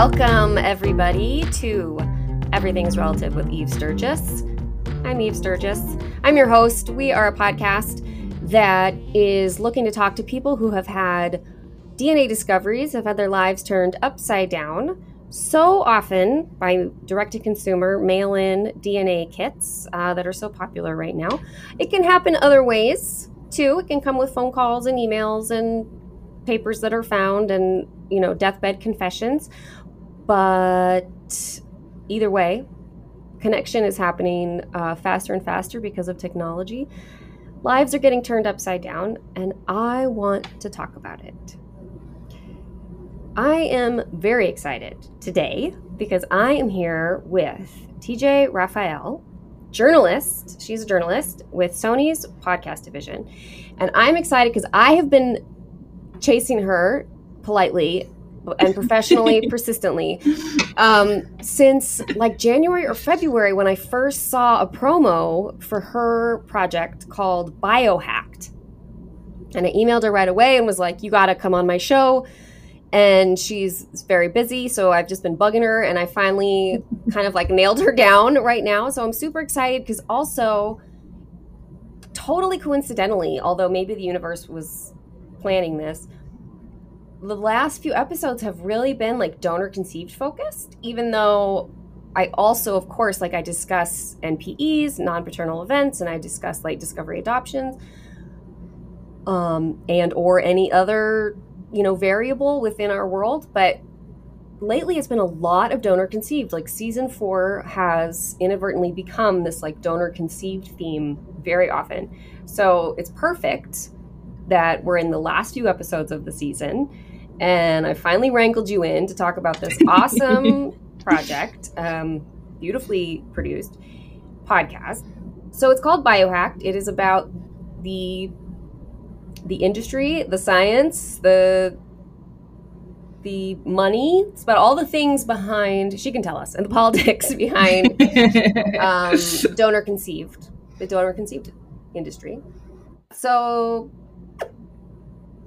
Welcome, everybody, to Everything's Relative with Eve Sturges. I'm Eve Sturges. I'm your host. We are a podcast that is looking to talk to people who have had DNA discoveries, have had their lives turned upside down so often by direct to consumer mail in DNA kits uh, that are so popular right now. It can happen other ways too. It can come with phone calls and emails and papers that are found and, you know, deathbed confessions. But either way, connection is happening uh, faster and faster because of technology. Lives are getting turned upside down, and I want to talk about it. I am very excited today because I am here with TJ Raphael, journalist. She's a journalist with Sony's podcast division. And I'm excited because I have been chasing her politely and professionally, persistently, um, since like January or February when I first saw a promo for her project called Biohacked. And I emailed her right away and was like, You got to come on my show. And she's very busy so i've just been bugging her and i finally kind of like nailed her down right now. So i'm super excited because also totally coincidentally although maybe the universe was planning this the last few episodes have really been like donor conceived focused even though i also of course like i discuss npes non-paternal events and i discuss late discovery adoptions um, and or any other you know variable within our world but lately it's been a lot of donor conceived. Like season four has inadvertently become this like donor conceived theme very often. So it's perfect that we're in the last few episodes of the season and i finally wrangled you in to talk about this awesome project um, beautifully produced podcast so it's called biohacked it is about the the industry, the science, the the money. It's about all the things behind. She can tell us, and the politics behind um, donor conceived, the donor conceived industry. So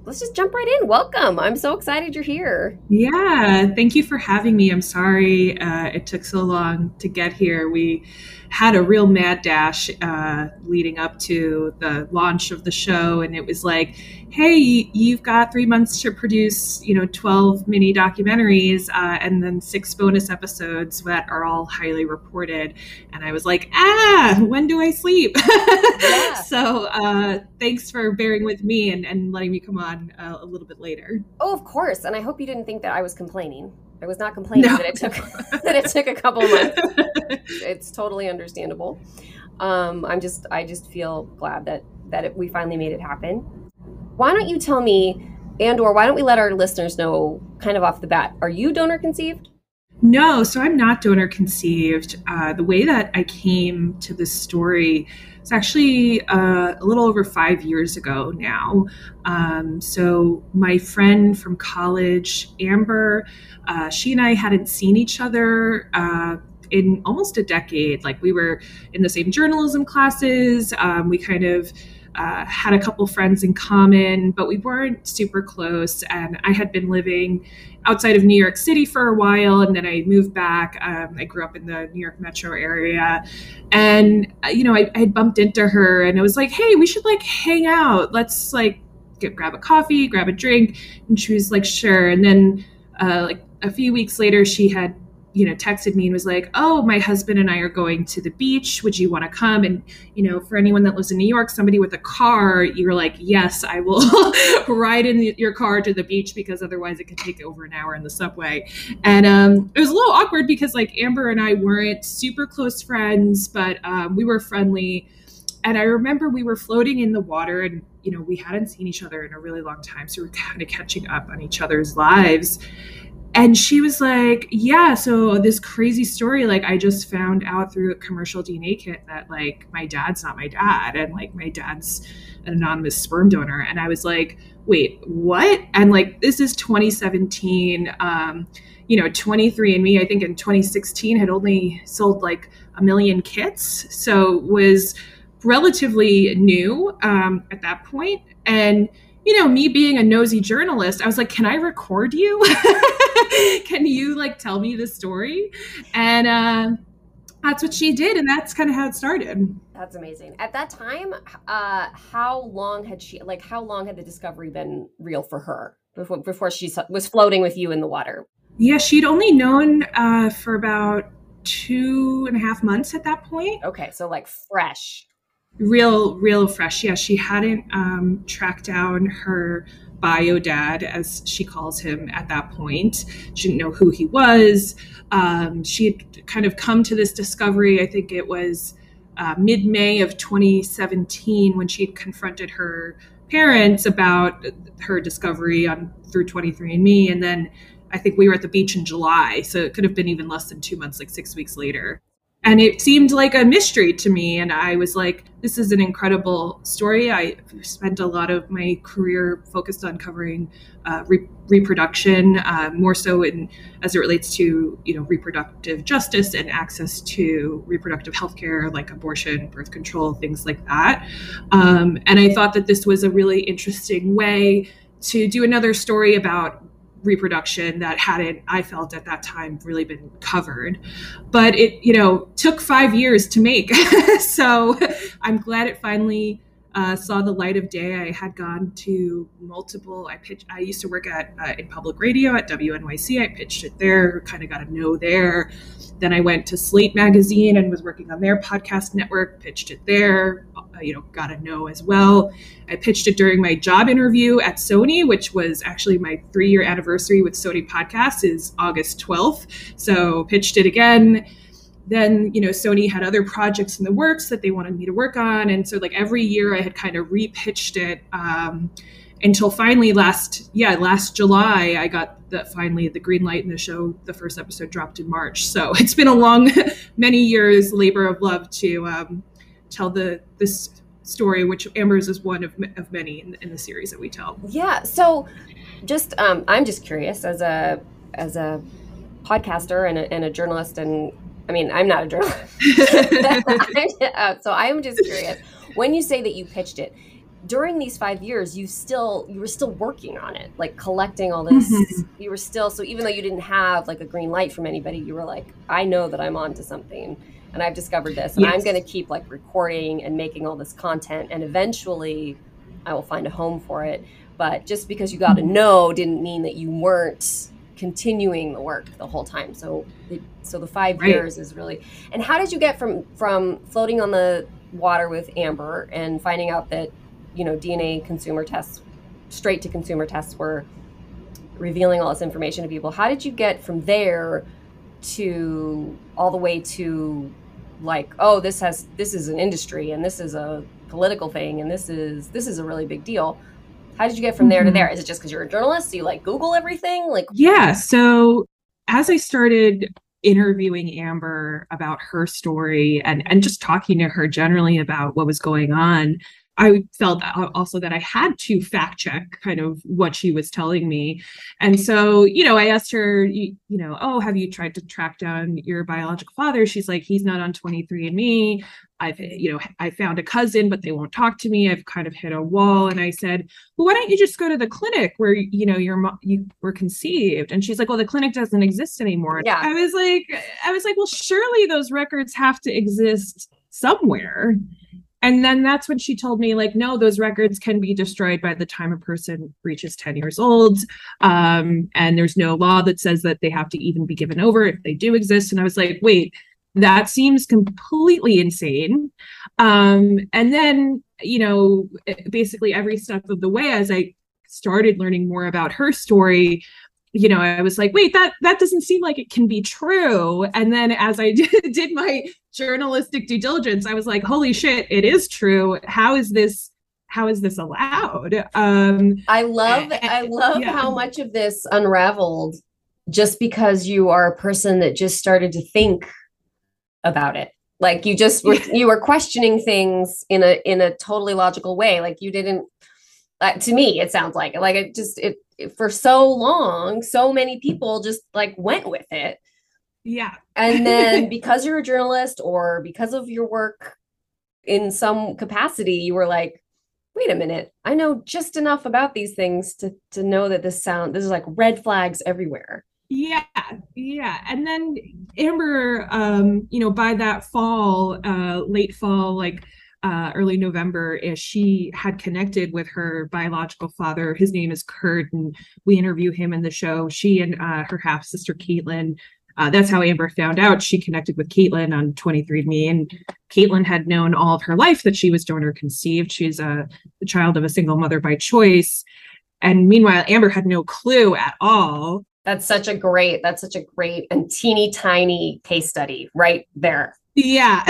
let's just jump right in. Welcome. I'm so excited you're here. Yeah, thank you for having me. I'm sorry uh, it took so long to get here. We had a real mad dash uh, leading up to the launch of the show, and it was like, hey, you've got three months to produce, you know, 12 mini documentaries uh, and then six bonus episodes that are all highly reported. And I was like, ah, when do I sleep? Yeah. so uh, thanks for bearing with me and, and letting me come on uh, a little bit later. Oh, of course. And I hope you didn't think that I was complaining. I was not complaining no. that it took that it took a couple months. it's totally understandable. Um, I'm just I just feel glad that that it, we finally made it happen. Why don't you tell me, and or why don't we let our listeners know, kind of off the bat, are you donor conceived? No, so I'm not donor conceived. Uh, the way that I came to this story is actually uh, a little over five years ago now. Um, so my friend from college, Amber, uh, she and I hadn't seen each other uh, in almost a decade. Like we were in the same journalism classes. Um, we kind of uh, had a couple friends in common, but we weren't super close. And I had been living outside of New York City for a while, and then I moved back. Um, I grew up in the New York metro area, and uh, you know, I, I had bumped into her, and I was like, "Hey, we should like hang out. Let's like get grab a coffee, grab a drink." And she was like, "Sure." And then uh, like a few weeks later, she had you know texted me and was like oh my husband and i are going to the beach. Would you want to come? And you know for anyone that lives in new york somebody with a car you're like yes i will ride in the, your car to the beach because otherwise it could take over an hour in the subway. And um, it was a little awkward because like amber and i weren't super close friends but um, we were friendly. And i remember we were floating in the water and you know we hadn't seen each other in a really long time so we we're kind of catching up on each other's lives and she was like yeah so this crazy story like i just found out through a commercial dna kit that like my dad's not my dad and like my dad's an anonymous sperm donor. And i was like wait what? And like this is 2017 um you know 23andme i think in 2016 had only sold like a million kits so was relatively new um, at that point. And you know, me being a nosy journalist, I was like, can I record you? can you like tell me the story? And uh, that's what she did. And that's kind of how it started. That's amazing. At that time, uh, how long had she, like, how long had the discovery been real for her before, before she was floating with you in the water? Yeah, she'd only known uh, for about two and a half months at that point. Okay, so like fresh real real fresh. Yeah she hadn't um, tracked down her bio dad as she calls him at that point. She didn't know who he was. Um, she had kind of come to this discovery i think it was uh, mid-may of 2017 when she had confronted her parents about her discovery on through 23andme and then i think we were at the beach in july so it could have been even less than two months like six weeks later and it seemed like a mystery to me and i was like this is an incredible story. I spent a lot of my career focused on covering uh, re- reproduction uh, more so in as it relates to you know reproductive justice and access to reproductive health care like abortion birth control things like that. Um, and i thought that this was a really interesting way to do another story about reproduction that hadn't i felt at that time really been covered. But it you know took five years to make. So i'm glad it finally uh, saw the light of day i had gone to multiple i pitched i used to work at uh, in public radio at wnyc i pitched it there kind of got a no there then I went to Slate Magazine and was working on their podcast network, pitched it there, uh, you know, got a no as well. I pitched it during my job interview at Sony, which was actually my three year anniversary with Sony Podcasts is August 12th. So pitched it again. Then, you know, Sony had other projects in the works that they wanted me to work on. And so like every year I had kind of repitched it. Um, until finally last yeah last july i got the finally the green light in the show the first episode dropped in march so it's been a long many years labor of love to um, tell the this story which amber's is one of, of many in, in the series that we tell yeah so just um, i'm just curious as a as a podcaster and a, and a journalist and i mean i'm not a journalist uh, so i'm just curious when you say that you pitched it during these five years you still you were still working on it like collecting all this mm-hmm. you were still so even though you didn't have like a green light from anybody you were like i know that i'm onto something and i've discovered this and yes. i'm going to keep like recording and making all this content and eventually i will find a home for it but just because you got a mm-hmm. didn't mean that you weren't continuing the work the whole time so so the five right. years is really and how did you get from from floating on the water with amber and finding out that you know DNA consumer tests, straight to consumer tests were revealing all this information to people. How did you get from there to all the way to like, oh, this has this is an industry and this is a political thing and this is this is a really big deal. How did you get from there mm-hmm. to there? Is it just because you're a journalist? Do you like Google everything? Like Yeah. So as I started interviewing Amber about her story and and just talking to her generally about what was going on, I felt uh, also that I had to fact check kind of what she was telling me. And so, you know, I asked her, you, you, know, oh, have you tried to track down your biological father? She's like, he's not on 23andMe. I've, you know, I found a cousin, but they won't talk to me. I've kind of hit a wall. And I said, well, why don't you just go to the clinic where, you know, your mom, you were conceived? And she's like, well, the clinic doesn't exist anymore. Yeah. I was like, I was like, well, surely those records have to exist somewhere and then that's when she told me like no those records can be destroyed by the time a person reaches 10 years old. Um, and there's no law that says that they have to even be given over if they do exist. And i was like wait that seems completely insane. Um, and then you know basically every step of the way as i started learning more about her story you know i was like wait that that doesn't seem like it can be true. And then as i did, did my journalistic due diligence i was like holy shit it is true. How is this how is this allowed? Um i love and, i love yeah. how much of this unraveled just because you are a person that just started to think about it. Like you just were you were questioning things in a in a totally logical way. Like you didn't uh, to me it sounds like like it just it, it for so long so many people just like went with it. Yeah. And then because you're a journalist or because of your work in some capacity you were like wait a minute, I know just enough about these things to to know that this sound this is like red flags everywhere. Yeah, yeah. And then Amber, um, you know, by that fall, uh, late fall, like uh, early November, is she had connected with her biological father. His name is Kurt, and we interview him in the show. She and uh, her half sister Caitlin uh, that's how Amber found out. She connected with Caitlin on 23andMe, and Caitlin had known all of her life that she was donor conceived. She's a the child of a single mother by choice. And meanwhile, Amber had no clue at all. That's such a great, that's such a great and teeny tiny case study right there. Yeah,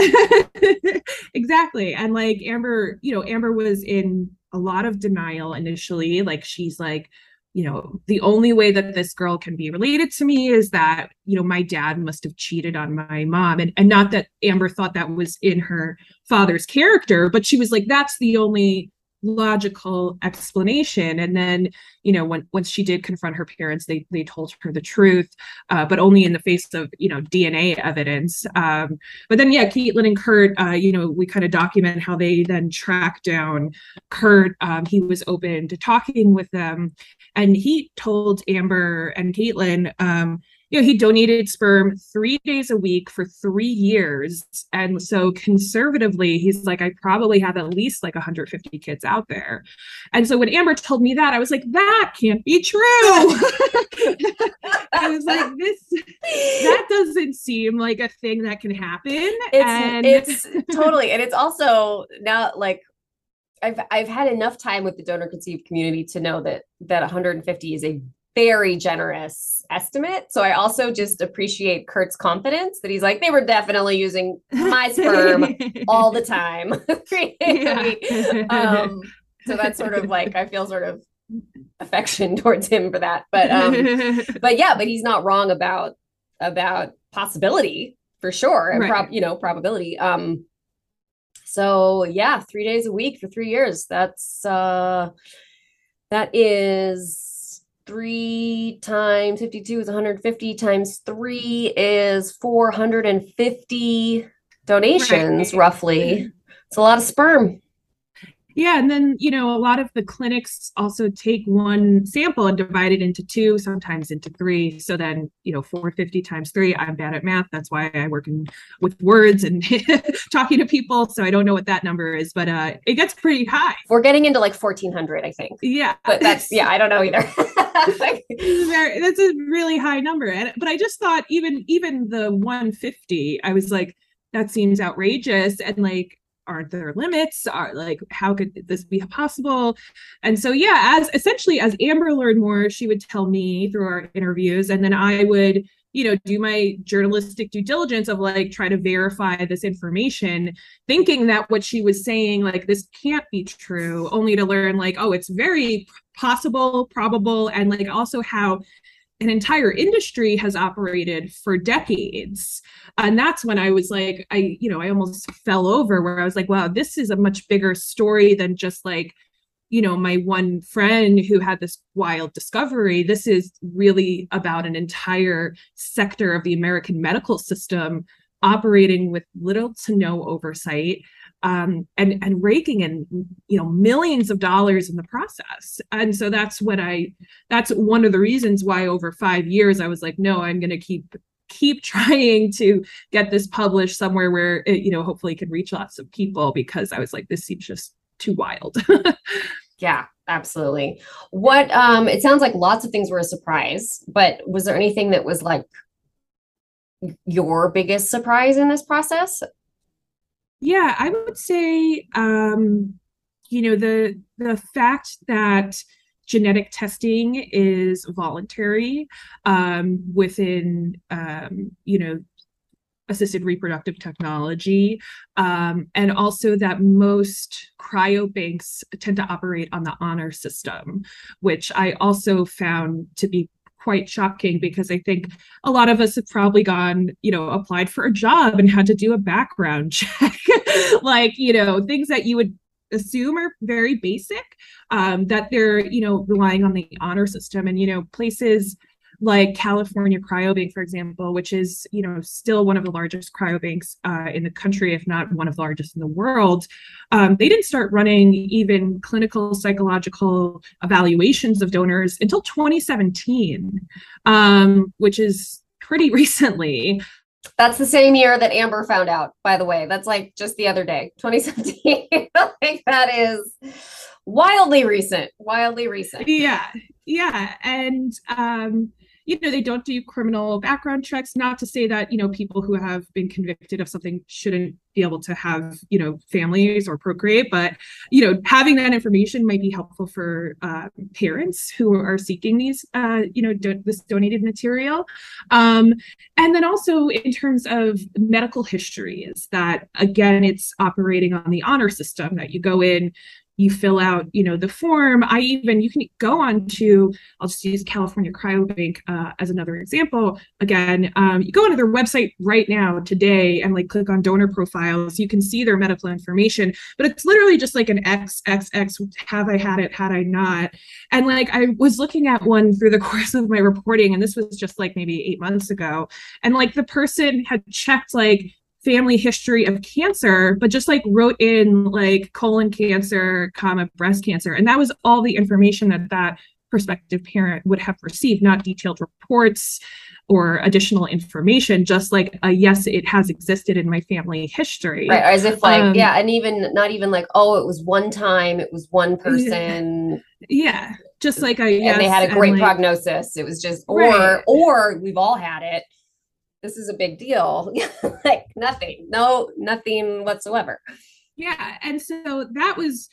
exactly. And like Amber, you know, Amber was in a lot of denial initially. Like she's like, you know, the only way that this girl can be related to me is that, you know, my dad must have cheated on my mom. And, and not that Amber thought that was in her father's character, but she was like, that's the only logical explanation. And then you know when once she did confront her parents they they told her the truth uh, but only in the face of you know dna evidence. Um, but then yeah caitlin and kurt uh, you know we kind of document how they then track down kurt. Um, he was open to talking with them. And he told amber and caitlin um, you know, he donated sperm three days a week for three years. And so conservatively, he's like, I probably have at least like 150 kids out there. And so when Amber told me that, I was like, that can't be true. I was like, this, that doesn't seem like a thing that can happen. It's, and it's totally, and it's also now like, I've, I've had enough time with the donor conceived community to know that that 150 is a very generous estimate. So I also just appreciate Kurt's confidence that he's like, they were definitely using my sperm all the time. um, so that's sort of like I feel sort of affection towards him for that. But um, but yeah, but he's not wrong about about possibility for sure. And right. prob you know, probability. Um so yeah, three days a week for three years. That's uh that is three times 52 is 150 times three is 450 donations right. roughly it's a lot of sperm yeah, and then you know a lot of the clinics also take one sample and divide it into two, sometimes into three. So then you know 450 times three. I'm bad at math. That's why I work in, with words and talking to people. So I don't know what that number is, but uh, it gets pretty high. We're getting into like 1400, I think. Yeah, but that's yeah, I don't know either. very, that's a really high number, and but I just thought even even the 150, I was like that seems outrageous and like aren't there limits? Are like how could this be possible? And so yeah as essentially as amber learned more she would tell me through our interviews and then i would you know do my journalistic due diligence of like try to verify this information thinking that what she was saying like this can't be true only to learn like oh it's very possible probable and like also how an entire industry has operated for decades. And that's when i was like i you know i almost fell over where i was like wow this is a much bigger story than just like you know my one friend who had this wild discovery. This is really about an entire sector of the american medical system operating with little to no oversight um, and and raking in you know millions of dollars in the process. And so that's what i that's one of the reasons why over five years i was like no i'm going to keep keep trying to get this published somewhere where it you know hopefully can reach lots of people because i was like this seems just too wild. Yeah absolutely. What um it sounds like lots of things were a surprise but was there anything that was like your biggest surprise in this process yeah, I would say, um, you know, the the fact that genetic testing is voluntary um, within, um, you know, assisted reproductive technology, um, and also that most cryobanks tend to operate on the honor system, which I also found to be quite shocking because I think a lot of us have probably gone, you know, applied for a job and had to do a background check, like, you know, things that you would assume are very basic, um, that they're, you know, relying on the honor system and, you know, places like California Cryobank, for example, which is you know still one of the largest cryobanks uh, in the country, if not one of the largest in the world, um, they didn't start running even clinical psychological evaluations of donors until 2017, um, which is pretty recently. That's the same year that Amber found out, by the way. That's like just the other day, 2017. like that is wildly recent, wildly recent. Yeah. Yeah. And um you know they don't do criminal background checks not to say that you know people who have been convicted of something shouldn't be able to have you know families or procreate but you know having that information might be helpful for uh, parents who are seeking these uh, you know do- this donated material. Um, and then also in terms of medical history is that again it's operating on the honor system that you go in you fill out you know the form. I even you can go on to i'll just use california cryobank uh, as another example. Again um, you go onto their website right now today and like click on donor profiles. You can see their medical information but it's literally just like an xxx have i had it had i not? And like i was looking at one through the course of my reporting and this was just like maybe eight months ago. And like the person had checked like family history of cancer, but just like wrote in like colon cancer, comma, breast cancer. And that was all the information that that prospective parent would have received, not detailed reports or additional information, just like a yes, it has existed in my family history. Right. As if like, um, yeah, and even not even like, oh, it was one time, it was one person. Yeah. Just like a yes, and they had a great like, prognosis. It was just or right. or we've all had it this is a big deal. like nothing, no, nothing whatsoever. Yeah. And so that was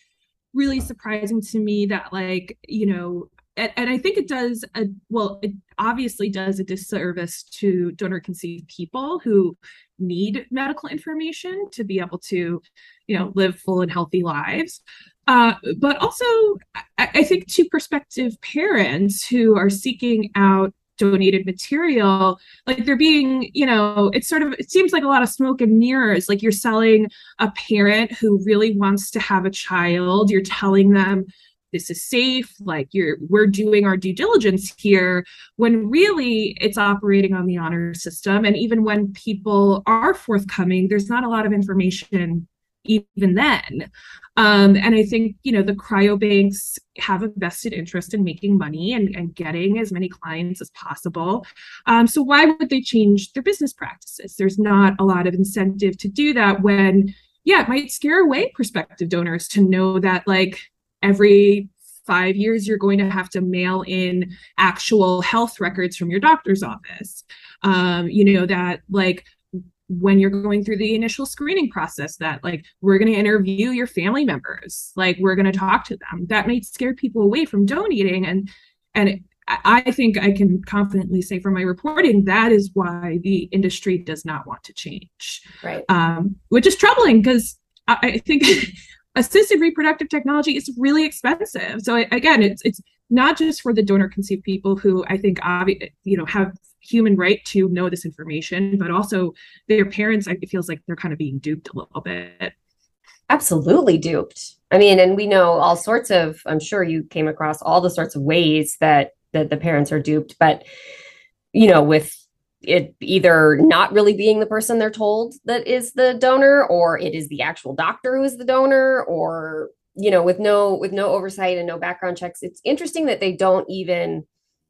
really surprising to me that, like, you know, and, and I think it does a well, it obviously does a disservice to donor conceived people who need medical information to be able to, you know, live full and healthy lives. Uh, but also, I, I think to prospective parents who are seeking out donated material like they're being you know it's sort of it seems like a lot of smoke and mirrors like you're selling a parent who really wants to have a child. You're telling them this is safe like you're we're doing our due diligence here when really it's operating on the honor system. And even when people are forthcoming there's not a lot of information even then. Um, and I think, you know, the cryobanks have a vested interest in making money and, and getting as many clients as possible. Um, so why would they change their business practices? There's not a lot of incentive to do that when, yeah, it might scare away prospective donors to know that like every five years you're going to have to mail in actual health records from your doctor's office. Um, you know, that like when you're going through the initial screening process that like we're going to interview your family members like we're going to talk to them that might scare people away from donating and and I think I can confidently say from my reporting that is why the industry does not want to change, right? Um, which is troubling because I, I think assisted reproductive technology is really expensive. So again, it's it's not just for the donor conceived people who I think obvi- you know have human right to know this information, but also their parents, it feels like they're kind of being duped a little bit. Absolutely duped. I mean, and we know all sorts of, I'm sure you came across all the sorts of ways that that the parents are duped, but you know, with it either not really being the person they're told that is the donor or it is the actual doctor who is the donor or you know with no with no oversight and no background checks it's interesting that they don't even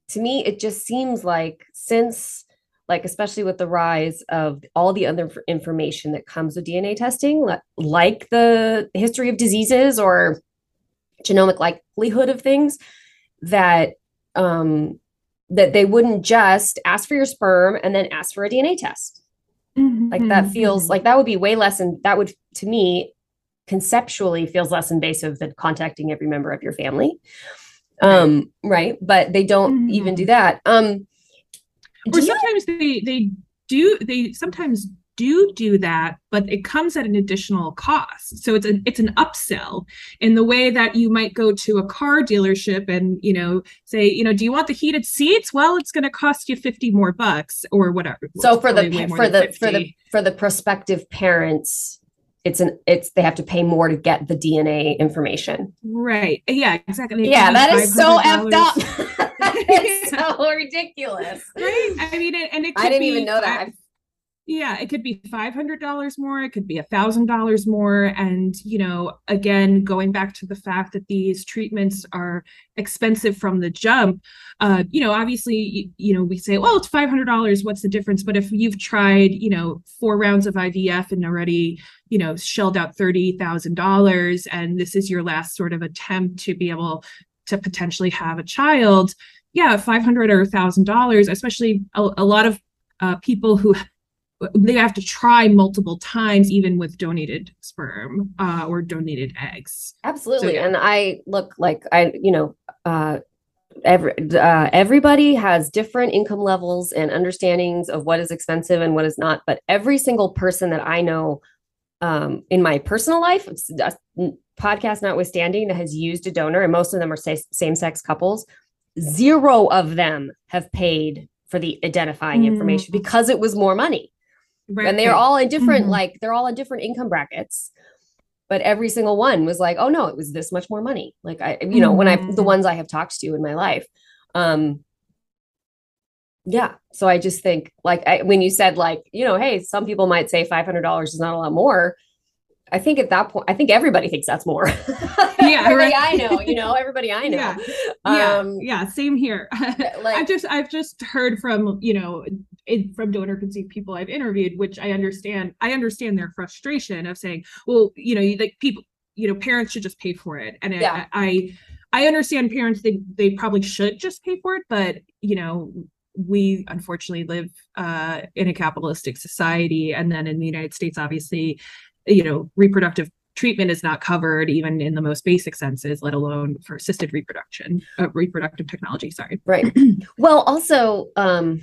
to me it just seems like since like especially with the rise of all the other information that comes with DNA testing like the history of diseases or genomic likelihood of things that um that they wouldn't just ask for your sperm and then ask for a DNA test. Mm-hmm. Like that feels mm-hmm. like that would be way less and that would to me conceptually feels less invasive than contacting every member of your family um right. But they don't mm-hmm. even do that. Um or sometimes they they do they sometimes do do that but it comes at an additional cost. So it's an it's an upsell in the way that you might go to a car dealership and you know say you know do you want the heated seats? Well it's going to cost you 50 more bucks or whatever. So for the for the 50. for the for the prospective parents it's an it's they have to pay more to get the DNA information. Right. Yeah, exactly. Yeah, that is so effed up. it's so ridiculous. Right. I mean, and it I didn't even know that. Yeah, it could be $500 more, it could be $1,000 more. And, you know, again, going back to the fact that these treatments are expensive from the jump, uh, you know, obviously, you, you know, we say, well, it's $500, what's the difference? But if you've tried, you know, four rounds of IVF and already, you know, shelled out $30,000, and this is your last sort of attempt to be able to potentially have a child, yeah, 500 or $1,000, especially a, a lot of uh, people who they have to try multiple times even with donated sperm uh, or donated eggs absolutely so, yeah. and i look like i you know uh, every uh, everybody has different income levels and understandings of what is expensive and what is not but every single person that i know um, in my personal life podcast notwithstanding that has used a donor and most of them are same-sex couples zero of them have paid for the identifying mm. information because it was more money Right. And they're all in different, mm-hmm. like, they're all in different income brackets. But every single one was like, oh no, it was this much more money. Like I, you know, mm-hmm. when I the mm-hmm. ones I have talked to in my life. Um yeah. So I just think like I, when you said like, you know, hey, some people might say $500 is not a lot more. I think at that point, I think everybody thinks that's more. yeah, everybody. I know, you know, everybody I know. Yeah, yeah, um, yeah same here. like, I've just, I've just heard from, you know, it, from donor conceived people I've interviewed, which I understand. I understand their frustration of saying, well, you know, like people, you know, parents should just pay for it, and yeah. I, I, understand parents they they probably should just pay for it, but you know, we unfortunately live uh, in a capitalistic society and then in the united states obviously you know reproductive treatment is not covered even in the most basic senses let alone for assisted reproduction uh, reproductive technology sorry right well also um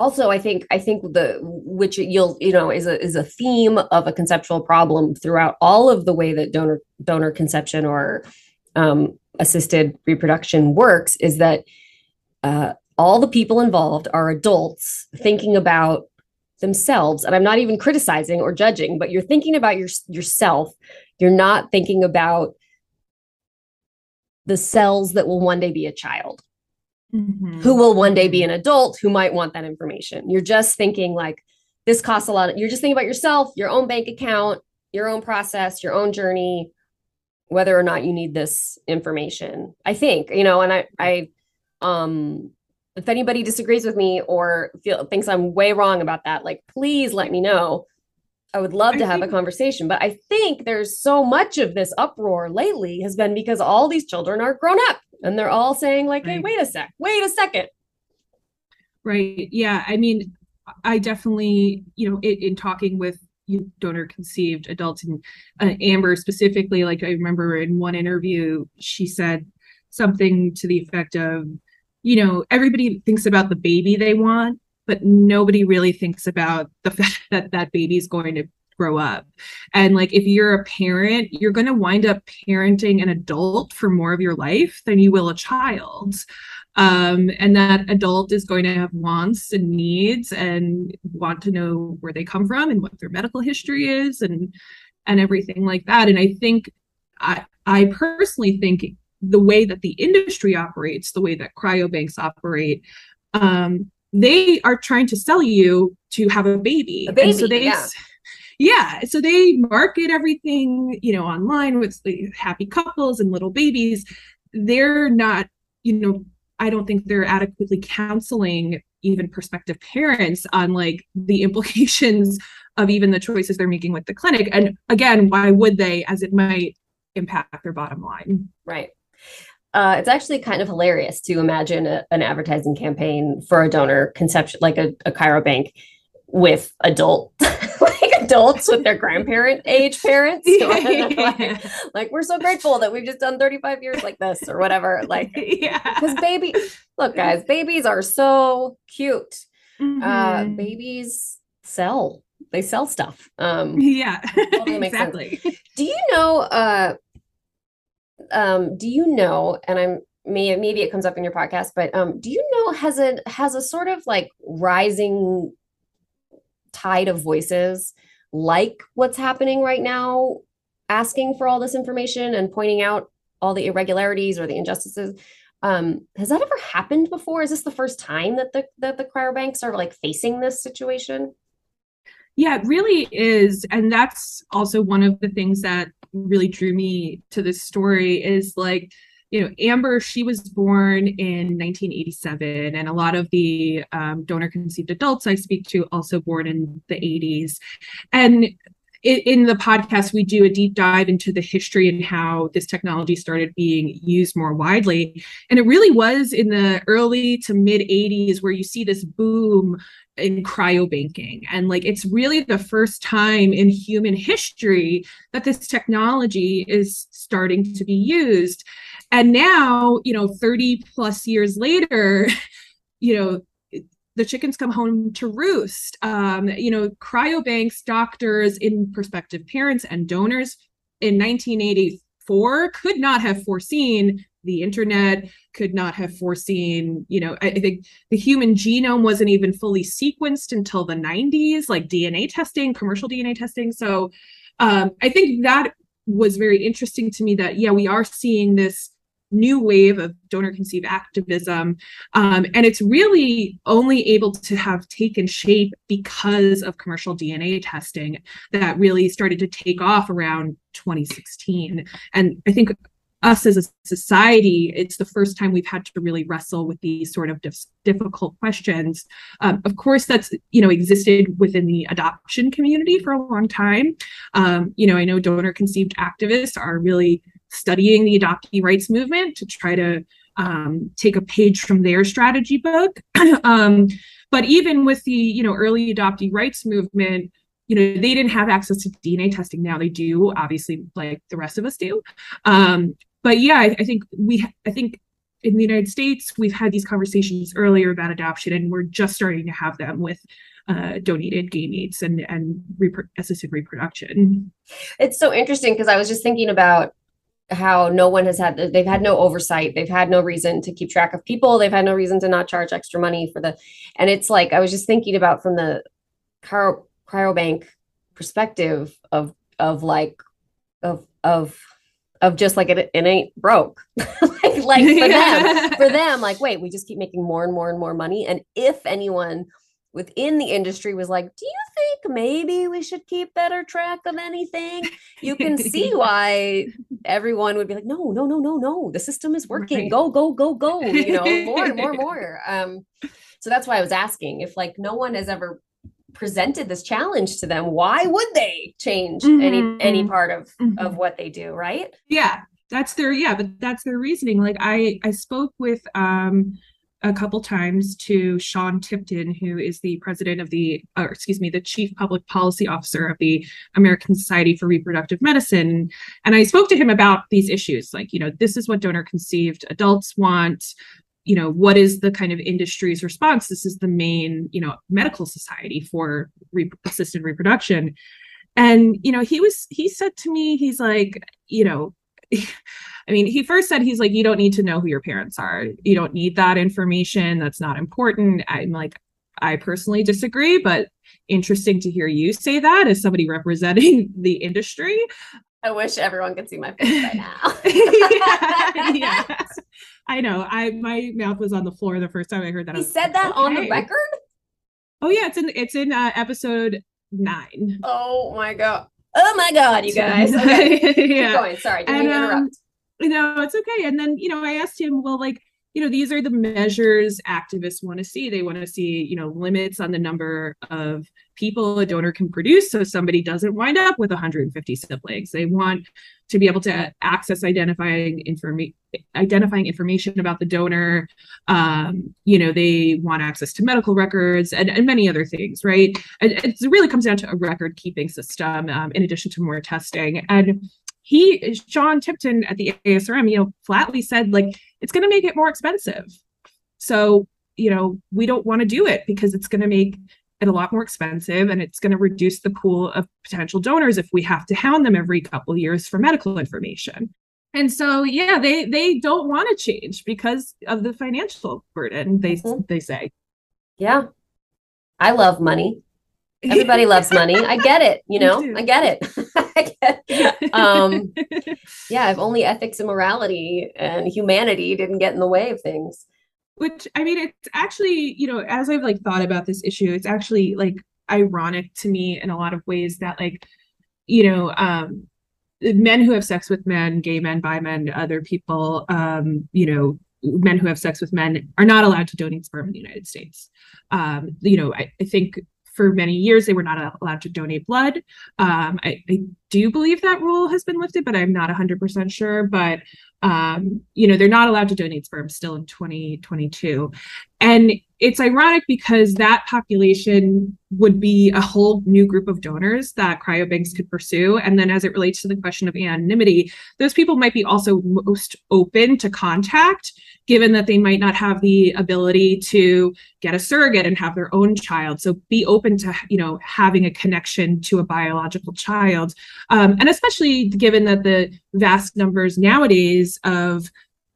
also i think i think the which you'll you know is a is a theme of a conceptual problem throughout all of the way that donor donor conception or um, assisted reproduction works is that uh, all the people involved are adults thinking about themselves. And i'm not even criticizing or judging but you're thinking about your, yourself. You're not thinking about the cells that will one day be a child mm-hmm. who will one day be an adult who might want that information you're just thinking like this costs a lot of, you're just thinking about yourself your own bank account your own process your own journey whether or not you need this information i think you know and i i um if anybody disagrees with me or feel thinks I'm way wrong about that, like please let me know. I would love to have a conversation, but I think there's so much of this uproar lately has been because all these children are grown up and they're all saying like, right. "Hey, wait a sec. Wait a second. Right. Yeah, I mean, I definitely, you know, in, in talking with you donor conceived adults and uh, Amber specifically, like I remember in one interview, she said something to the effect of, you know, everybody thinks about the baby they want, but nobody really thinks about the fact that that baby is going to grow up. And like if you're a parent, you're going to wind up parenting an adult for more of your life than you will a child. Um, and that adult is going to have wants and needs and want to know where they come from and what their medical history is and and everything like that. And I think I I personally think the way that the industry operates, the way that cryobanks operate, um, they are trying to sell you to have a baby. A baby, and so they, yeah. Yeah. So they market everything, you know, online with happy couples and little babies. They're not, you know, I don't think they're adequately counseling even prospective parents on like the implications of even the choices they're making with the clinic. And again, why would they, as it might impact their bottom line? Right. Uh, it's actually kind of hilarious to imagine a, an advertising campaign for a donor conception, like a, a cryobank with adult, like adults with their grandparent age parents. like, like, we're so grateful that we've just done 35 years like this or whatever. Like, yeah, because baby, look, guys, babies are so cute. Uh, mm-hmm. Uh, babies sell, they sell stuff. Um, yeah, totally exactly. Sense. Do you know? Uh, um, do you know, and I'm may maybe it comes up in your podcast, but um, do you know has a has a sort of like rising tide of voices like what's happening right now, asking for all this information and pointing out all the irregularities or the injustices. Um, has that ever happened before? Is this the first time that the that the cryobanks are like facing this situation? Yeah, it really is. And that's also one of the things that really drew me to this story is like, you know, Amber, she was born in 1987, and a lot of the um, donor conceived adults I speak to also born in the 80s. And in the podcast, we do a deep dive into the history and how this technology started being used more widely. And it really was in the early to mid 80s where you see this boom in cryobanking. And like it's really the first time in human history that this technology is starting to be used. And now, you know, 30 plus years later, you know, the chickens come home to roost. Um, you know, cryobanks, doctors, in prospective parents and donors in 1984 could not have foreseen the internet could not have foreseen you know I, think the human genome wasn't even fully sequenced until the 90s like dna testing commercial dna testing so um, i think that was very interesting to me that yeah we are seeing this new wave of donor conceived activism. Um, and it's really only able to have taken shape because of commercial DNA testing that really started to take off around 2016. And I think us as a society, it's the first time we've had to really wrestle with these sort of dif- difficult questions. Um, of course, that's you know existed within the adoption community for a long time. Um, you know, I know donor conceived activists are really studying the adoptee rights movement to try to um, take a page from their strategy book. um, but even with the you know early adoptee rights movement, you know they didn't have access to DNA testing. Now they do, obviously, like the rest of us do. Um, but yeah, I, I think we, I think in the United States, we've had these conversations earlier about adoption, and we're just starting to have them with uh, donated gametes and and repro- assisted reproduction. It's so interesting because I was just thinking about how no one has had they've had no oversight they've had no reason to keep track of people they've had no reason to not charge extra money for the and it's like i was just thinking about from the cryo, cryobank perspective of of like of of of just like it, it ain't broke like, like for them for them like wait we just keep making more and more and more money and if anyone within the industry was like, Do you think maybe we should keep better track of anything? You can see why everyone would be like, No, no, no, no, no. The system is working. Right. Go, go, go, go. You know, more and more and more. Um, so that's why I was asking if like no one has ever presented this challenge to them, why would they change mm-hmm. any any part of mm-hmm. of what they do, right? Yeah. That's their yeah, but that's their reasoning. Like I I spoke with um a couple times to Sean Tipton, who is the president of the, or excuse me, the chief public policy officer of the American Society for Reproductive Medicine. And I spoke to him about these issues like, you know, this is what donor conceived adults want. You know, what is the kind of industry's response? This is the main, you know, medical society for re- assisted reproduction. And, you know, he was, he said to me, he's like, you know, I mean, he first said he's like, you don't need to know who your parents are. You don't need that information. That's not important. I'm like, I personally disagree, but interesting to hear you say that as somebody representing the industry. I wish everyone could see my face right now. yeah, yeah, I know. I my mouth was on the floor the first time I heard that. He said that okay. on the record. Oh yeah, it's in it's in uh, episode nine. Oh my god. Oh my God, you guys. Okay. yeah. Keep going. Sorry, didn't and, um, interrupt. You know, it's okay. And then, you know, I asked him, well, like, you know, these are the measures activists want to see. They want to see, you know, limits on the number of people a donor can produce so somebody doesn't wind up with 150 siblings. They want to be able to access identifying information identifying information about the donor. Um, you know, they want access to medical records and, and many other things, right? And it really comes down to a record keeping system um, in addition to more testing. And he, Sean Tipton at the ASRM, you know, flatly said like it's going to make it more expensive. So, you know, we don't want to do it because it's going to make it a lot more expensive and it's going to reduce the pool of potential donors if we have to hound them every couple years for medical information. And so yeah, they they don't want to change because of the financial burden they mm-hmm. they say. Yeah. I love money. Everybody loves money. I get it. You know, I get it. I get, um, yeah, if only ethics and morality and humanity didn't get in the way of things. Which I mean, it's actually, you know, as I've like thought about this issue, it's actually like ironic to me in a lot of ways that like, you know, um, men who have sex with men, gay men, bi men, other people, um, you know, men who have sex with men are not allowed to donate sperm in the United States. Um, you know, I, I, think for many years they were not allowed to donate blood. Um, I, I, do believe that rule has been lifted, but I'm not 100% sure. But um, you know, they're not allowed to donate sperm still in 2022. And it's ironic because that population would be a whole new group of donors that cryobanks could pursue. And then as it relates to the question of anonymity, those people might be also most open to contact given that they might not have the ability to get a surrogate and have their own child so be open to you know having a connection to a biological child um, and especially given that the vast numbers nowadays of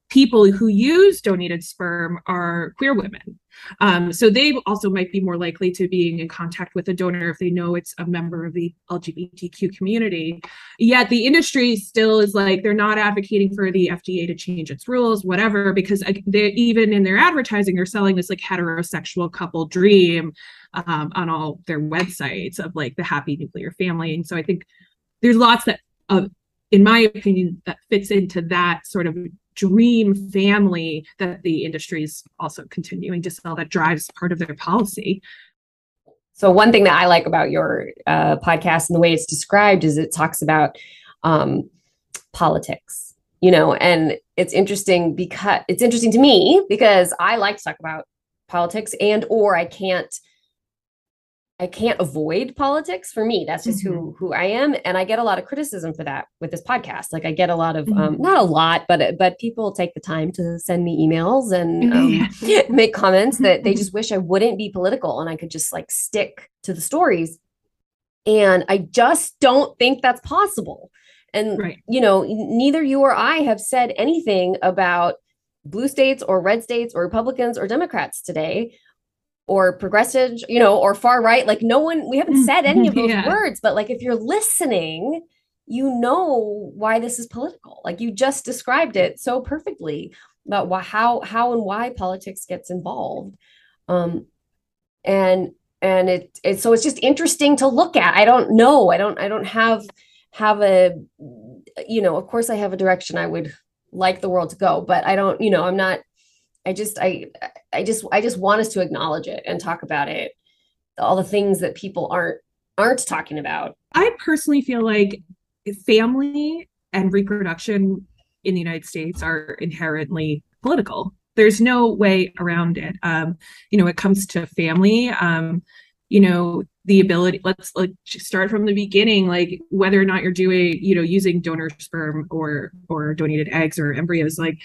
people who use donated sperm are queer women. Um, so they also might be more likely to being in contact with a donor if they know it's a member of the LGBTQ community. Yet the industry still is like they're not advocating for the FDA to change its rules, whatever, because they even in their advertising they're selling this like heterosexual couple dream um, on all their websites of like the happy nuclear family. And so I think there's lots that. Uh, in my opinion, that fits into that sort of dream family that the industry is also continuing to sell that drives part of their policy. So, one thing that I like about your uh, podcast and the way it's described is it talks about um, politics, you know, and it's interesting because it's interesting to me because I like to talk about politics and or I can't I can't avoid politics for me. That's just mm-hmm. who who I am, and I get a lot of criticism for that with this podcast. Like I get a lot of um, mm-hmm. um, not a lot, but but people take the time to send me emails and um, yeah. make comments that they just wish I wouldn't be political and I could just like stick to the stories. And I just don't think that's possible. And right. you know, neither you or I have said anything about blue states or red states or Republicans or Democrats today or progressive, you know, or far right. Like no one, we haven't said any of those yeah. words, but like if you're listening, you know why this is political. Like you just described it so perfectly about why, how, how and why politics gets involved. Um, and, and it, it, so it's just interesting to look at. I don't know. I don't, I don't have, have a, you know, of course I have a direction I would like the world to go, but I don't, you know, I'm not I just I I just I just want us to acknowledge it and talk about it. All the things that people aren't aren't talking about. I personally feel like family and reproduction in the United States are inherently political. There's no way around it. Um, you know, it comes to family. Um, you know, the ability. Let's like start from the beginning. Like whether or not you're doing, you know, using donor sperm or or donated eggs or embryos. Like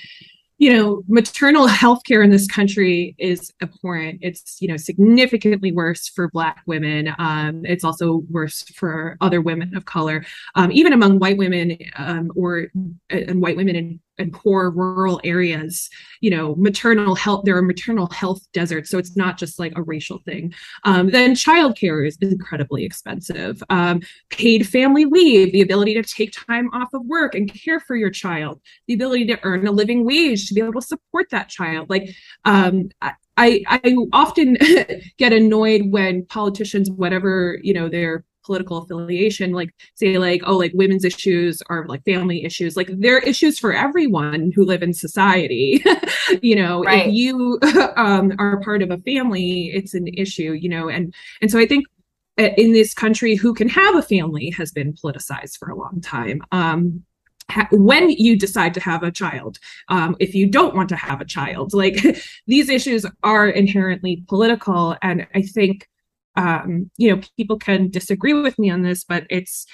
you know, maternal health care in this country is abhorrent. It's, you know, significantly worse for Black women. Um, it's also worse for other women of color, um, even among white women um, or and white women in and poor rural areas you know maternal health there are maternal health deserts so it's not just like a racial thing. Um, then childcare is incredibly expensive. Um, paid family leave the ability to take time off of work and care for your child the ability to earn a living wage to be able to support that child. Like um, I, I often get annoyed when politicians, whatever you know their political affiliation like say like oh like women's issues are like family issues like they're issues for everyone who live in society you know right. if you um, are part of a family it's an issue you know and and so i think uh, in this country who can have a family has been politicized for a long time um, when you decide to have a child um, if you don't want to have a child like these issues are inherently political and i think um, you know, people can disagree with me on this, but it's,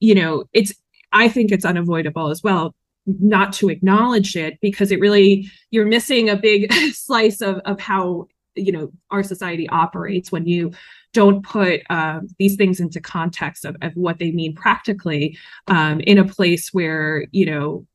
you know, it's, I think it's unavoidable as well not to acknowledge it because it really, you're missing a big slice of, of how, you know, our society operates when you don't put uh, these things into context of, of what they mean practically um, in a place where, you know,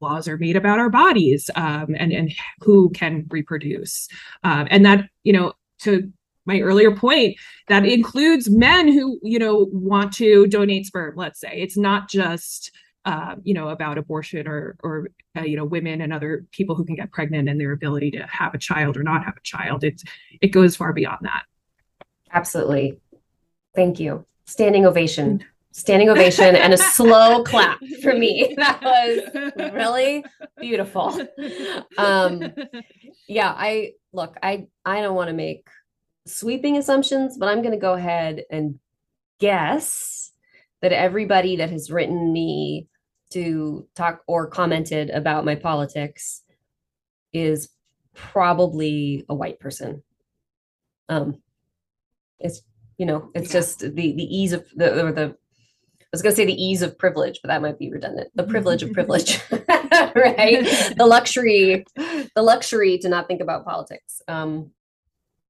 laws are made about our bodies um, and, and who can reproduce. Um, and that, you know, to my earlier point that includes men who you know want to donate sperm let's say. It's not just uh, you know about abortion or or uh, you know women and other people who can get pregnant and their ability to have a child or not have a child. It's it goes far beyond that. Absolutely. Thank you. Standing ovation. Standing ovation and a slow clap for me. That was really beautiful. Um yeah i look i i don't want to make sweeping assumptions, but I'm going to go ahead and guess that everybody that has written me to talk or commented about my politics is probably a white person. Um, it's you know, it's yeah. just the the ease of the or the I was going to say the ease of privilege, but that might be redundant. The privilege of privilege, right? the luxury, the luxury to not think about politics. Um,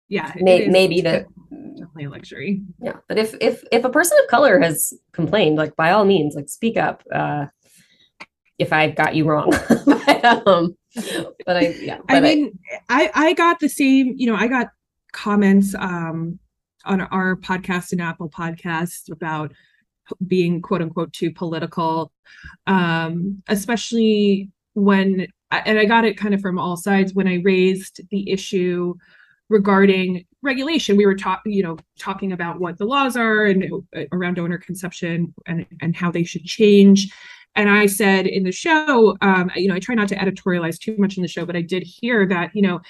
yeah May, maybe that definitely a luxury. Yeah but if if if a person of color has complained like by all means like speak up uh if i got you wrong. But, um but i yeah but i mean I, I i got the same you know i got comments um on our podcast and apple podcast about being quote unquote too political. Um especially when and i got it kind of from all sides. When i raised the issue regarding regulation. We were talking you know talking about what the laws are and uh, around donor conception and and how they should change. And i said in the show um, you know i try not to editorialize too much in the show but i did hear that you know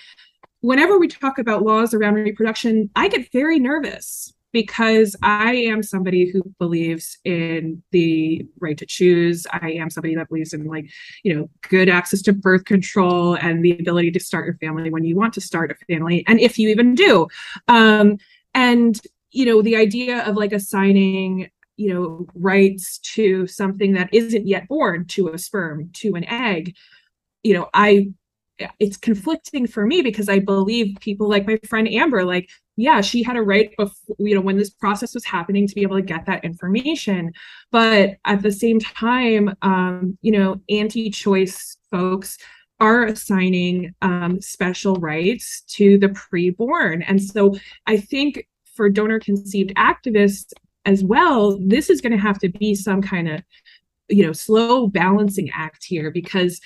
whenever we talk about laws around reproduction i get very nervous because I am somebody who believes in the right to choose. I am somebody that believes in like, you know, good access to birth control and the ability to start your family when you want to start a family, and if you even do. Um, and you know, the idea of like assigning you know rights to something that isn't yet born to a sperm to an egg you know i it's conflicting for me because I believe people like my friend Amber, like, yeah, she had a right before, you know, when this process was happening to be able to get that information. But at the same time, um, you know, anti choice folks are assigning um, special rights to the preborn. And so I think for donor conceived activists as well, this is going to have to be some kind of, you know, slow balancing act here because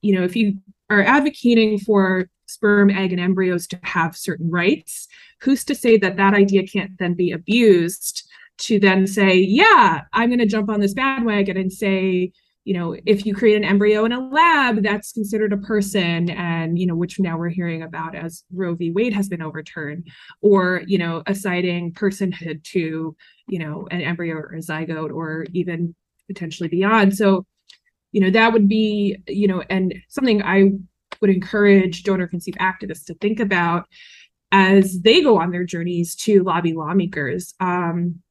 you know if you are advocating for sperm, egg, and embryos to have certain rights, who's to say that that idea can't then be abused to then say, yeah, I'm going to jump on this bandwagon and say, you know, if you create an embryo in a lab, that's considered a person, and you know, which now we're hearing about as Roe v. Wade has been overturned, or you know, assigning personhood to you know an embryo or a zygote, or even potentially beyond. So you know that would be you know and something i would encourage donor conceived activists to think about as they go on their journeys to lobby lawmakers. Um,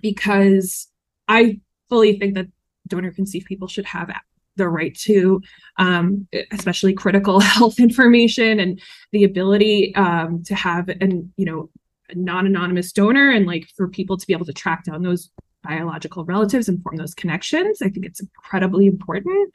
because i fully think that donor conceived people should have the right to um, especially critical health information and the ability um, to have an you know non-anonymous donor and like for people to be able to track down those biological relatives and form those connections. I think it's incredibly important.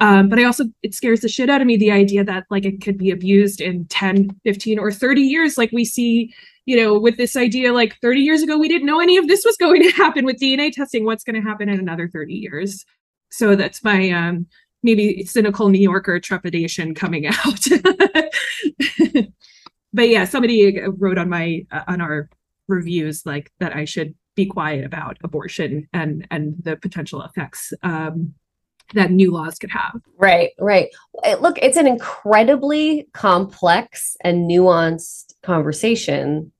Um, but I also, it scares the shit out of me the idea that like it could be abused in 10, 15, or 30 years, like we see, you know, with this idea like 30 years ago, we didn't know any of this was going to happen with DNA testing. What's going to happen in another 30 years? So that's my um, maybe cynical New Yorker trepidation coming out. but yeah, somebody wrote on my uh, on our reviews like that I should be quiet about abortion and and the potential effects um, that new laws could have. Right, right. Look, it's an incredibly complex and nuanced conversation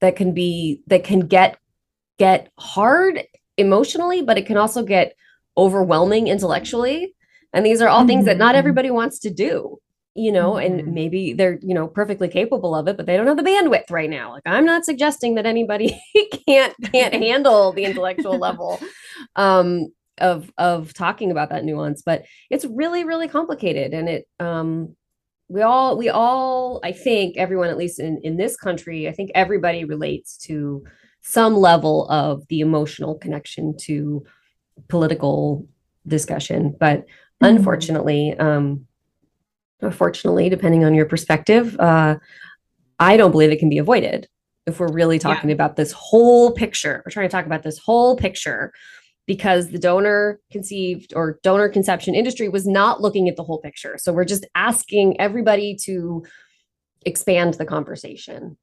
that can be that can get get hard emotionally, but it can also get overwhelming intellectually. And these are all mm-hmm. things that not mm-hmm. everybody wants to do you know mm-hmm. and maybe they're you know perfectly capable of it but they don't have the bandwidth right now like i'm not suggesting that anybody can't can't handle the intellectual level um of of talking about that nuance but it's really really complicated and it um we all we all i think everyone at least in in this country i think everybody relates to some level of the emotional connection to political discussion but mm-hmm. unfortunately um unfortunately, depending on your perspective. Uh, I don't believe it can be avoided. if we're really talking yeah. about this whole picture. We're trying to talk about this whole picture because the donor conceived or donor conception industry was not looking at the whole picture. So we're just asking everybody to expand the conversation,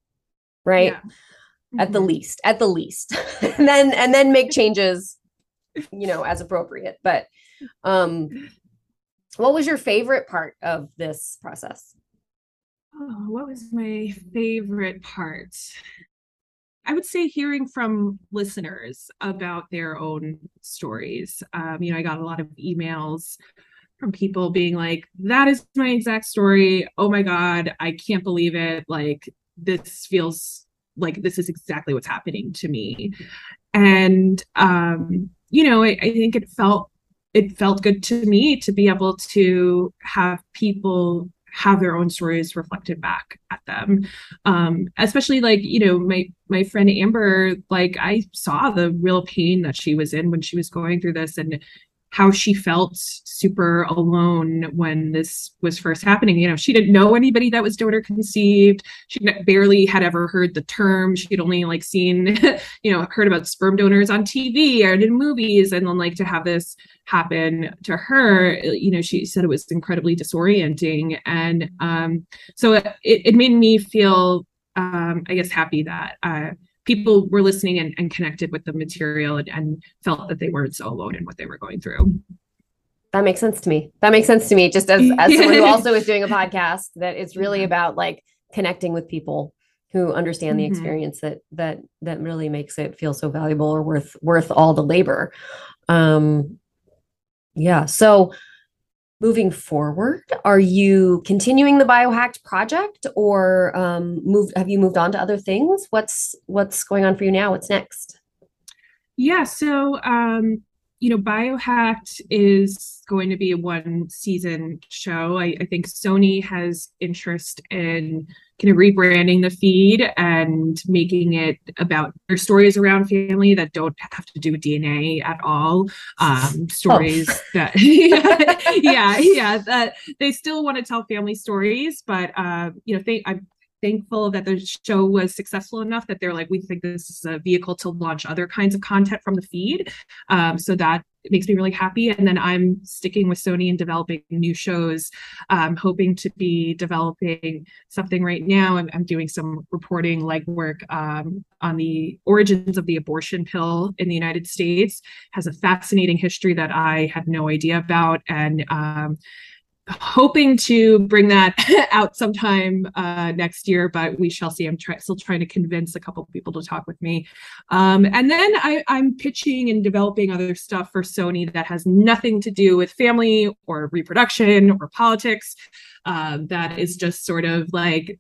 right? Yeah. Mm-hmm. At the mm-hmm. least, at the least. and then and then make changes, you know, as appropriate. But um what was your favorite part of this process? Oh, what was my favorite part? I would say hearing from listeners about their own stories. Um, you know, I got a lot of emails from people being like, that is my exact story. Oh my God, I can't believe it. Like, this feels like this is exactly what's happening to me. And, um, you know, I, I think it felt it felt good to me to be able to have people have their own stories reflected back at them. Um especially like you know my my friend amber like i saw the real pain that she was in when she was going through this and how she felt super alone when this was first happening. You know, she didn't know anybody that was donor conceived. She barely had ever heard the term. She'd only like seen, you know, heard about sperm donors on TV or in movies. And then like to have this happen to her, you know, she said it was incredibly disorienting. And um, so it, it made me feel, um, I guess, happy that uh, people were listening and, and connected with the material and, and felt that they weren't so alone in what they were going through. That makes sense to me. That makes sense to me. Just as, as someone who also is doing a podcast, that it's really about like connecting with people who understand the mm-hmm. experience that that that really makes it feel so valuable or worth worth all the labor. Um yeah. So moving forward are you continuing the biohacked project or um, moved have you moved on to other things? What's what's going on for you now? What's next? Yeah so um, you know biohacked is going to be a one season show I, I think sony has interest in kind of rebranding the feed and making it about their stories around family that don't have to do with DNA at all. Um, stories oh. that, yeah, yeah, that they still want to tell family stories, but uh, you know, they, I'm thankful that the show was successful enough that they're like, we think this is a vehicle to launch other kinds of content from the feed. Um, so that makes me really happy. And then I'm sticking with Sony and developing new shows, um, hoping to be developing something right now. I'm, I'm doing some reporting legwork um, on the origins of the abortion pill in the United States. Has a fascinating history that I had no idea about, and um, hoping to bring that out sometime uh, next year, but we shall see. I'm try- still trying to convince a couple people to talk with me. Um, and then I, am pitching and developing other stuff for Sony that has nothing to do with family or reproduction or politics. Um, that is just sort of like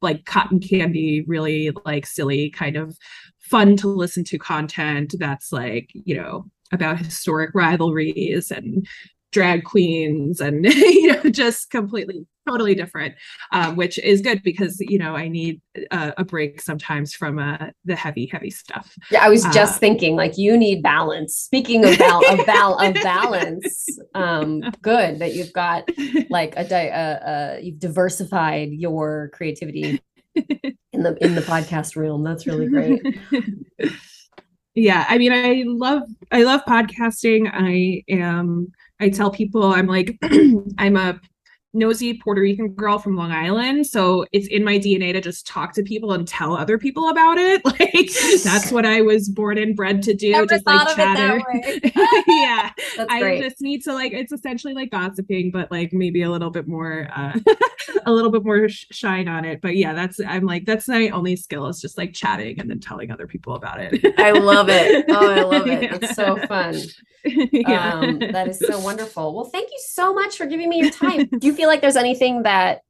like cotton candy, really like silly kind of fun to listen to content that's like you know about historic rivalries and drag queens and you know just completely totally different um, which is good because you know i need a, a break sometimes from uh, the heavy heavy stuff. Yeah i was just uh, thinking like you need balance. Speaking of, bal- of, bal- of balance um, good that you've got like a, di- a, a you've diversified your creativity in the in the podcast realm. That's really great. Yeah i mean i love i love podcasting. I am I tell people I'm like I'm a nosy Puerto Rican girl from Long Island. So it's in my DNA to just talk to people and tell other people about it. Like that's what I was born and bred to do. Never just like chatter. yeah. I just need to like it's essentially like gossiping, but like maybe a little bit more uh a little bit more sh- shine on it. But yeah, that's I'm like that's my only skill is just like chatting and then telling other people about it. I love it. Oh, I love it. It's so fun. yeah. Um, that is so wonderful. Well, thank you so much for giving me your time. Do you feel like there's anything that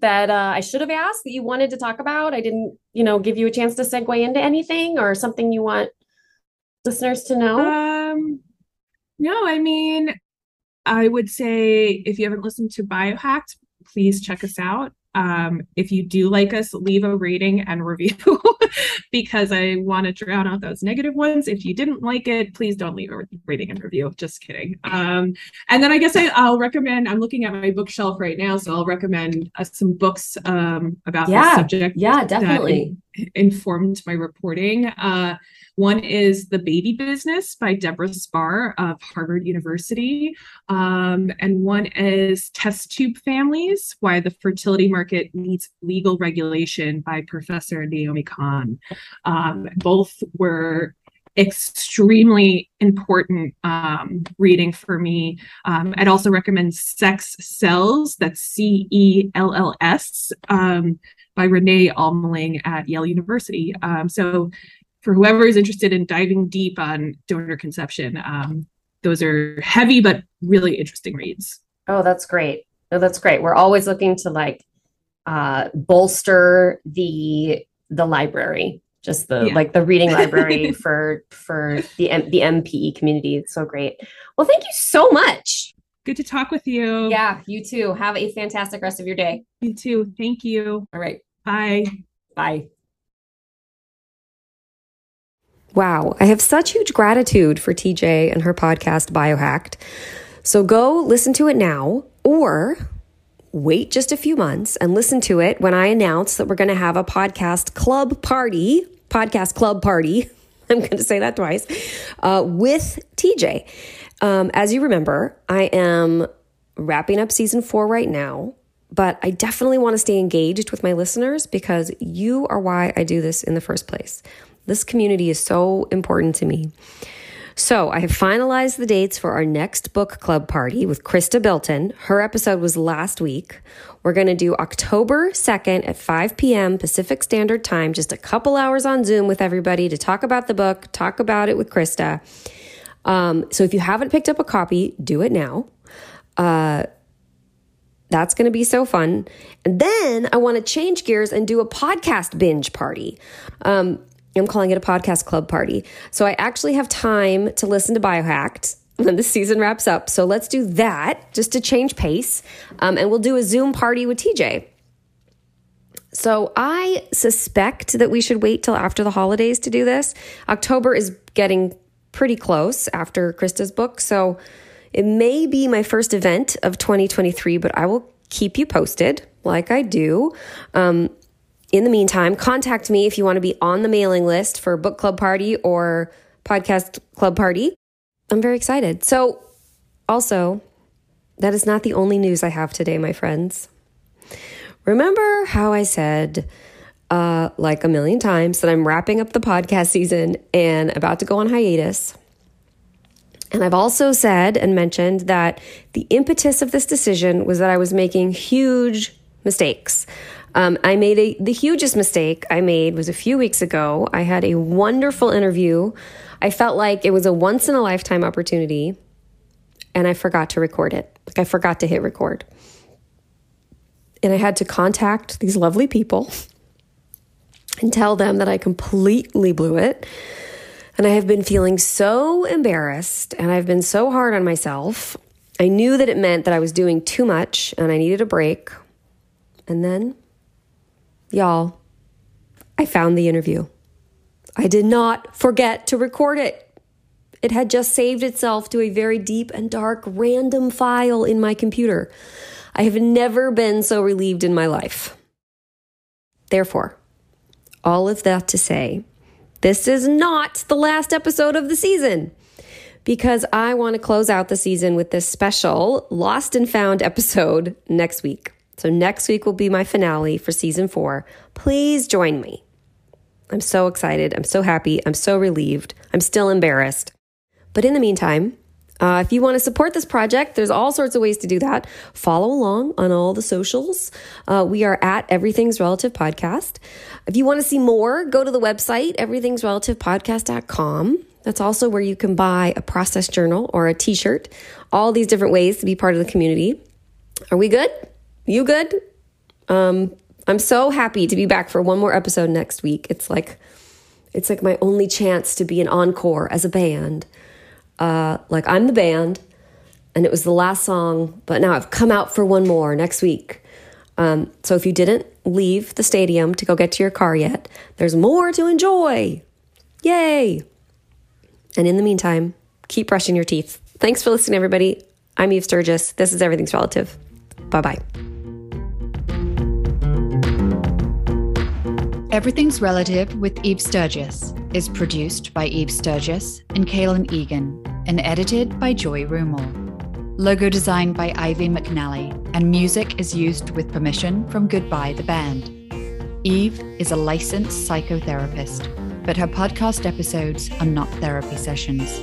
that uh, I should have asked that you wanted to talk about? I didn't, you know, give you a chance to segue into anything or something you want listeners to know. Um, no, I mean, I would say if you haven't listened to Biohacked, please check us out. Um, if you do like us, leave a rating and review because I want to drown out those negative ones. If you didn't like it, please don't leave a rating and review. Just kidding. Um, and then I guess I, will recommend, I'm looking at my bookshelf right now, so I'll recommend uh, some books um, about yeah, this subject. Yeah, definitely. informed my reporting. Uh, one is The Baby Business by Deborah Spar of Harvard University. Um, and one is Test Tube Families Why the Fertility Market Needs Legal Regulation by Professor Naomi Cahn. Um, both were extremely important um, reading for me. Um, I'd also recommend Sex Cells, that's C E L L S, um, by Rene Almeling at Yale University. Um, so for whoever is interested in diving deep on donor conception, um, those are heavy but really interesting reads. Oh, that's great. No, that's great. We're always looking to like uh, bolster the the library, just the yeah. like the reading library for for the M- the MPE community. It's so great. Well, thank you so much. Good to talk with you. Yeah, you too. Have a fantastic rest of your day. You too. Thank you. All right. Bye. Bye. Wow, I have such huge gratitude for TJ and her podcast, Biohacked. So go listen to it now or wait just a few months and listen to it when I announce that we're going to have a podcast club party, podcast club party. I'm going to say that twice uh, with TJ. Um, as you remember, I am wrapping up season four right now, but I definitely want to stay engaged with my listeners because you are why I do this in the first place. This community is so important to me. So, I have finalized the dates for our next book club party with Krista Bilton. Her episode was last week. We're going to do October 2nd at 5 p.m. Pacific Standard Time, just a couple hours on Zoom with everybody to talk about the book, talk about it with Krista. Um, so, if you haven't picked up a copy, do it now. Uh, that's going to be so fun. And then I want to change gears and do a podcast binge party. Um, I'm calling it a podcast club party. So I actually have time to listen to Biohacked when the season wraps up. So let's do that just to change pace. Um, and we'll do a Zoom party with TJ. So I suspect that we should wait till after the holidays to do this. October is getting pretty close after Krista's book. So it may be my first event of 2023, but I will keep you posted like I do. Um, in the meantime, contact me if you want to be on the mailing list for book club party or podcast club party. I'm very excited. So, also, that is not the only news I have today, my friends. Remember how I said, uh, like a million times, that I'm wrapping up the podcast season and about to go on hiatus? And I've also said and mentioned that the impetus of this decision was that I was making huge mistakes. Um, I made a, the hugest mistake I made was a few weeks ago. I had a wonderful interview. I felt like it was a once in a lifetime opportunity, and I forgot to record it. Like I forgot to hit record. And I had to contact these lovely people and tell them that I completely blew it. And I have been feeling so embarrassed and I've been so hard on myself. I knew that it meant that I was doing too much and I needed a break. And then Y'all, I found the interview. I did not forget to record it. It had just saved itself to a very deep and dark random file in my computer. I have never been so relieved in my life. Therefore, all of that to say, this is not the last episode of the season because I want to close out the season with this special Lost and Found episode next week. So next week will be my finale for season four. Please join me. I'm so excited. I'm so happy. I'm so relieved. I'm still embarrassed. But in the meantime, uh, if you want to support this project, there's all sorts of ways to do that. Follow along on all the socials. Uh, we are at Everything's Relative Podcast. If you want to see more, go to the website, everythingsrelativepodcast.com. That's also where you can buy a process journal or a t shirt. All these different ways to be part of the community. Are we good? You good? Um, I'm so happy to be back for one more episode next week. It's like it's like my only chance to be an encore as a band. Uh, like I'm the band, and it was the last song, but now I've come out for one more next week. Um, so if you didn't leave the stadium to go get to your car yet, there's more to enjoy. Yay! And in the meantime, keep brushing your teeth. Thanks for listening, everybody. I'm Eve Sturges. This is Everything's Relative. Bye bye. Everything's Relative with Eve Sturges is produced by Eve Sturges and Kaylin Egan and edited by Joy Rumel. Logo designed by Ivy McNally, and music is used with permission from Goodbye the Band. Eve is a licensed psychotherapist, but her podcast episodes are not therapy sessions.